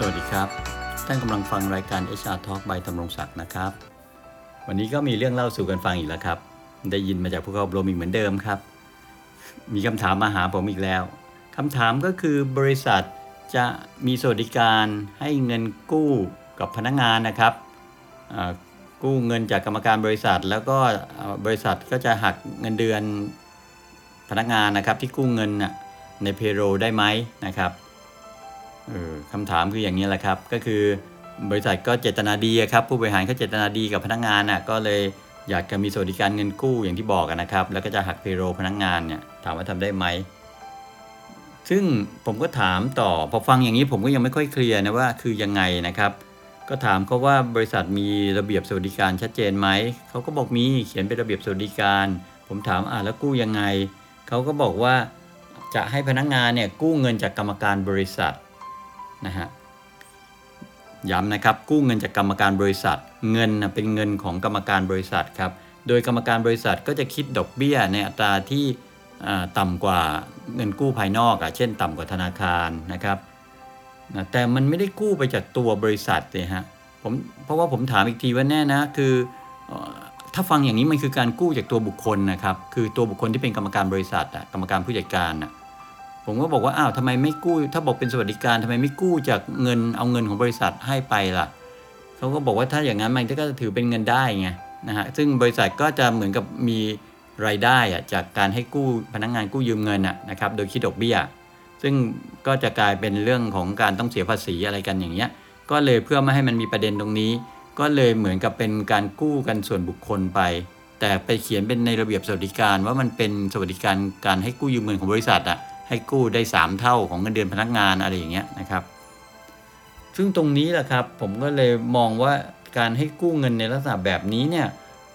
สวัสดีครับ ท่านกำลังฟังรายการ HR Talk by ธำรงศักดิ์นะครับ วันนี้ก็มีเรื่องเล่าสู่กันฟังอีกแล้วครับ ได้ยินมาจากผู้เข้าอบรมอีกเหมือนเดิมครับ มีคำถามมาหาผมอีกแล้วคำถามก็คือบริษัทจะมีสวัสดิการให้เงินกู้กับพนักงานนะครับ กู้เงินจากกรรมการบริษัท แล้วก็บริษัทก็จะหักเงินเดือนพนักงานนะครับที่กู้เงินในเพโรได้ไหมนะครับ เออคำถามคืออย่างนี้แหละครับ ก็คือบริษัทก็เจตนาดีครับ ผู้บริหารเขาเจตนาดีกับพนักงานน่ะก็เลยอยากจะมีสวัสดิการเงินกู้อย่างที่บอกนะครับ แล้วก็จะหักเพโรพนักงานเนี่ยถามว่าทำได้ไหมซึ่งผมก็ถามต่อพอฟังอย่างนี้ผมก็ยังไม่ค่อยเคลียร์นะว่าคือยังไงนะครับ ก็ถามเขาว่าบริษัทมีระเบียบสวัสดิการชัดเจนไหมเขาก็บอกมีเขียนเป็นระเบียบสวัสดิการ ผมถามอ่าแล้วกู้ยังไงเขาก็บอกว่าจะให้พนักงานเนี่ยกู้เงินจากกรรมการบริษัท นะฮะย้ำนะครับกู้เงินจากกรรมการบริษัท เงินเป็นเงินของกรรมการบริษัทครับโดยกรรมการบริษัทก็จะคิดดอกเบี้ยในอัตราที่อ่าต่ำกว่าเงินกู้ภายนอกอะเช่น ต่ำกว่าธนาคารนะครับแต่มันไม่ได้กู้ไปจากตัวบริษัทเลยฮะผมเพราะว่าผมถามอีกทีว่าแน่นะคือเอ่อถ้าฟังอย่างนี้มันคือการกู้จากตัวบุคคลนะครับคือตัวบุคคลที่เป็นกรรมการบริษัทอะกรรมการผู้จัดการอะ ผมก็บอกว่าอ้าวทำไมไม่กู้ ถ้าบอกเป็นสวัสดิการทำไมไม่กู้จากเงินเอาเงินของบริษัทให้ไปล่ะเขาก็บอกว่าถ้าอย่างนั้นมันก็จะถือเป็นเงินได้ไงนะฮะซึ่งบริษัทก็จะเหมือนกับมีรายได้อะจากการให้กู้พนักงานกู้ยืมเงินอะนะครับโดยคิดดอกเบี้ย ซึ่งก็จะกลายเป็นเรื่องของการต้องเสียภาษีอะไรกันอย่างเงี้ยก็เลยเพื่อไม่ให้มันมีประเด็นตรงนี้ ก็เลยเหมือนกับเป็นการกู้กันส่วนบุคคลไป แต่ไปเขียนเป็นในระเบียบสวัสดิการว่ามันเป็นสวัสดิการการให้กู้ยืมเงินของบริษัทอะ ให้กู้ได้ 3 เท่าของเงินเดือนพนักงานอะไรอย่างเงี้ยนะครับ ซึ่งตรงนี้แหละครับผมก็เลยมองว่าการให้กู้เงินในลักษณะแบบนี้เนี่ย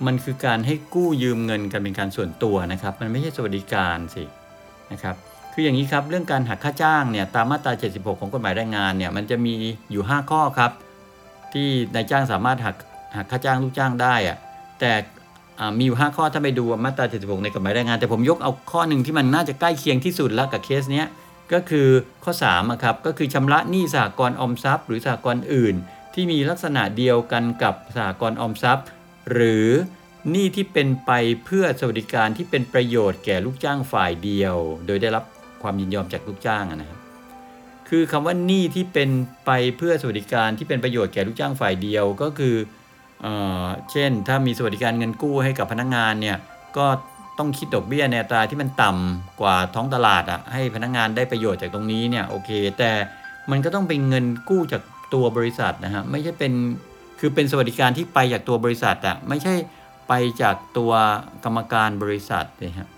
มันคือการให้กู้ยืมเงินกันเป็นการส่วนตัวนะครับ มันไม่ใช่สวัสดิการสินะครับคืออย่างนี้ครับเรื่องการหักค่าจ้างเนี่ยตามมาตรา 76 ของกฎหมายแรงงานเนี่ยมันจะมีอยู่ 5 ข้อครับ ที่นายจ้างสามารถหักหักค่าจ้างลูกจ้างได้อะแต่ มีอยู่ 5 ข้อถ้าไปดูมาตรา 76 ในกฎหมายแรงงาน แต่ผมยกเอาข้อหนึ่งที่มันน่าจะใกล้เคียงที่สุดแล้วกับเคสเนี้ยก็คือข้อ3ครับก็คือชำระหนี้สหกรณ์ออมทรัพย์ หรือสหกรณ์อื่น ที่มีลักษณะเดียวกันกับสหกรณ์ออมทรัพย์ หรือหนี้ที่เป็นไปเพื่อสวัสดิการที่เป็นประโยชน์แก่ลูกจ้างฝ่ายเดียว โดยได้รับความยินยอมจากลูกจ้างนะครับคือคำว่าหนี้ที่เป็นไปเพื่อสวัสดิการที่เป็นประโยชน์แก่ลูกจ้างฝ่ายเดียวก็คือ เช่น ถ้ามีสวัสดิการเงินกู้ให้กับพนักงานเนี่ยก็ต้องคิดดอกเบี้ยในอัตราที่มันต่ำกว่าท้องตลาดอะให้พนักงานได้ประโยชน์จากตรงนี้เนี่ยโอเค แต่มันก็ต้องเป็นเงินกู้จากตัวบริษัทนะฮะไม่ใช่เป็นคือเป็นสวัสดิการที่ไปจากตัวบริษัทอะไม่ใช่ไปจากตัวกรรมการบริษัทเลยฮะ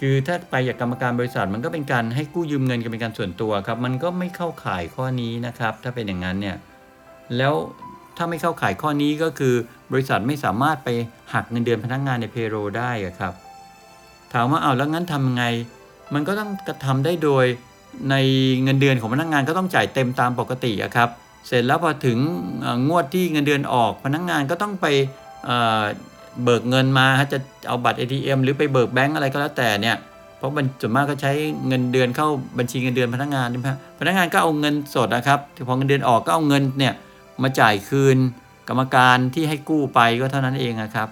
คือถ้าไปจากกรรมการบริษัทมันก็เป็นการให้กู้ยืมเงินกันเป็นการส่วนตัวครับ มันก็ไม่เข้าข่ายข้อนี้นะครับ ถ้าเป็นอย่างนั้นเนี่ยแล้ว ถ้าไม่เข้าข่ายข้อนี้ก็คือ บริษัทไม่สามารถไปหักเงินเดือนพนักงานในเพโรได้ครับ ถามว่าเอาแล้วงั้นทำยังไง มันก็ต้องกระทำได้โดยในเงินเดือนของพนักงานก็ต้องจ่ายเต็มตามปกติครับ เสร็จแล้วพอถึงงวดที่เงินเดือนออก พนักงานก็ต้องไปเเบิกเงินมาจะเอาบัตร ATM หรือไปเบิกแบงก์อะไรก็แล้วแต่เนี่ยเพราะมันส่วนมากก็ใช้เงินเดือนเข้าบัญชีเงินเดือนพนักงานใช่ไหมพนักงานก็เอาเงินสดนะครับพอเงินเดือนออกก็เอาเงินเนี่ย มาจ่ายคืน กรรมการที่ให้กู้ไปก็เท่านั้นเองนะครับ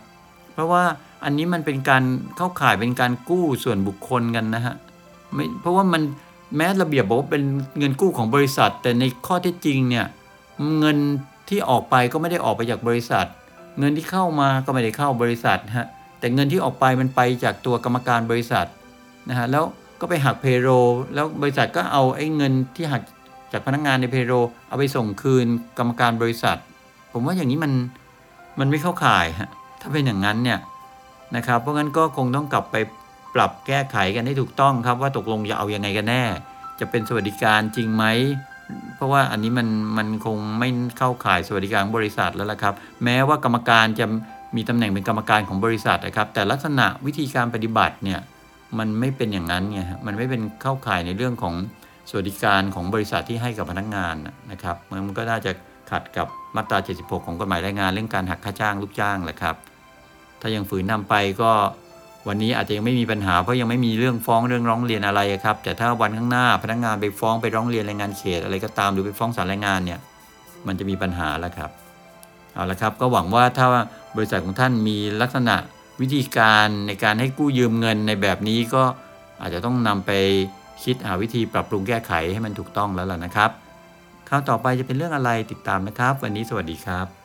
เพราะว่าอันนี้มันเป็นการเข้าข่ายเป็นการกู้ส่วนบุคคลกันนะฮะไม่เพราะว่ามันแม้ระเบียบบอกว่าเป็นเงินกู้ของบริษัท แต่ในข้อเท็จจริงเนี่ยเงินที่ออกไปก็ไม่ได้ออกไปจากบริษัท เงินที่เข้ามาก็ไม่ได้เข้าบริษัทฮะแต่เงินที่ออกไปมันไปจากตัวกรรมการบริษัทนะฮะแล้วก็ไปหักเพโรแล้วบริษัทก็เอาไอ้เงินที่หัก จากพนักงานในเพโรเอาไปส่งคืนกรรมการบริษัท ผมว่าอย่างนี้มันมันไม่เข้าข่ายฮะถ้าเป็นอย่างนั้นเนี่ยนะครับ เพราะงั้นก็คงต้องกลับไปปรับแก้ไขกันให้ถูกต้องครับ ว่าตกลงจะเอาอยังไงกันแน่ จะเป็นสวัสดิการจริงไหมเพราะว่าอันนี้มันมันคงไม่เข้าข่ายสวัสดิการบริษัทแล้วละครับ แม้ว่ากรรมการจะมีตำแหน่งเป็นกรรมการของบริษัทนะครับ แต่ลักษณะวิธีการปฏิบัติเนี่ยมันไม่เป็นอย่างนั้นไงมันไม่เป็นเข้าข่ายในเรื่องของ สวัสดิการของบริษัทที่ให้กับพนักงานนะครับมันก็น่าจะขัดกับมาตรา 76 ของกฎหมายแรงงานเรื่องการหักค่าจ้างลูกจ้างแหละครับ ถ้ายังฝืนนำไปก็วันนี้อาจจะยังไม่มีปัญหาเพราะยังไม่มีเรื่องฟ้องเรื่องร้องเรียนอะไรครับ แต่ถ้าวันข้างหน้าพนักงานไปฟ้องไปร้องเรียนแรงงานเขตอะไรก็ตามหรือไปฟ้องศาลแรงงานเนี่ยมันจะมีปัญหาแล้วครับเอาละครับก็หวังว่าถ้าบริษัทของท่านมีลักษณะวิธีการในการให้กู้ยืมเงินในแบบนี้ก็อาจจะต้องนำไป คิดหาวิธีปรับปรุงแก้ไขให้มันถูกต้องแล้วล่ะนะครับคราวต่อไปจะเป็นเรื่องอะไรติดตามนะครับ วันนี้สวัสดีครับ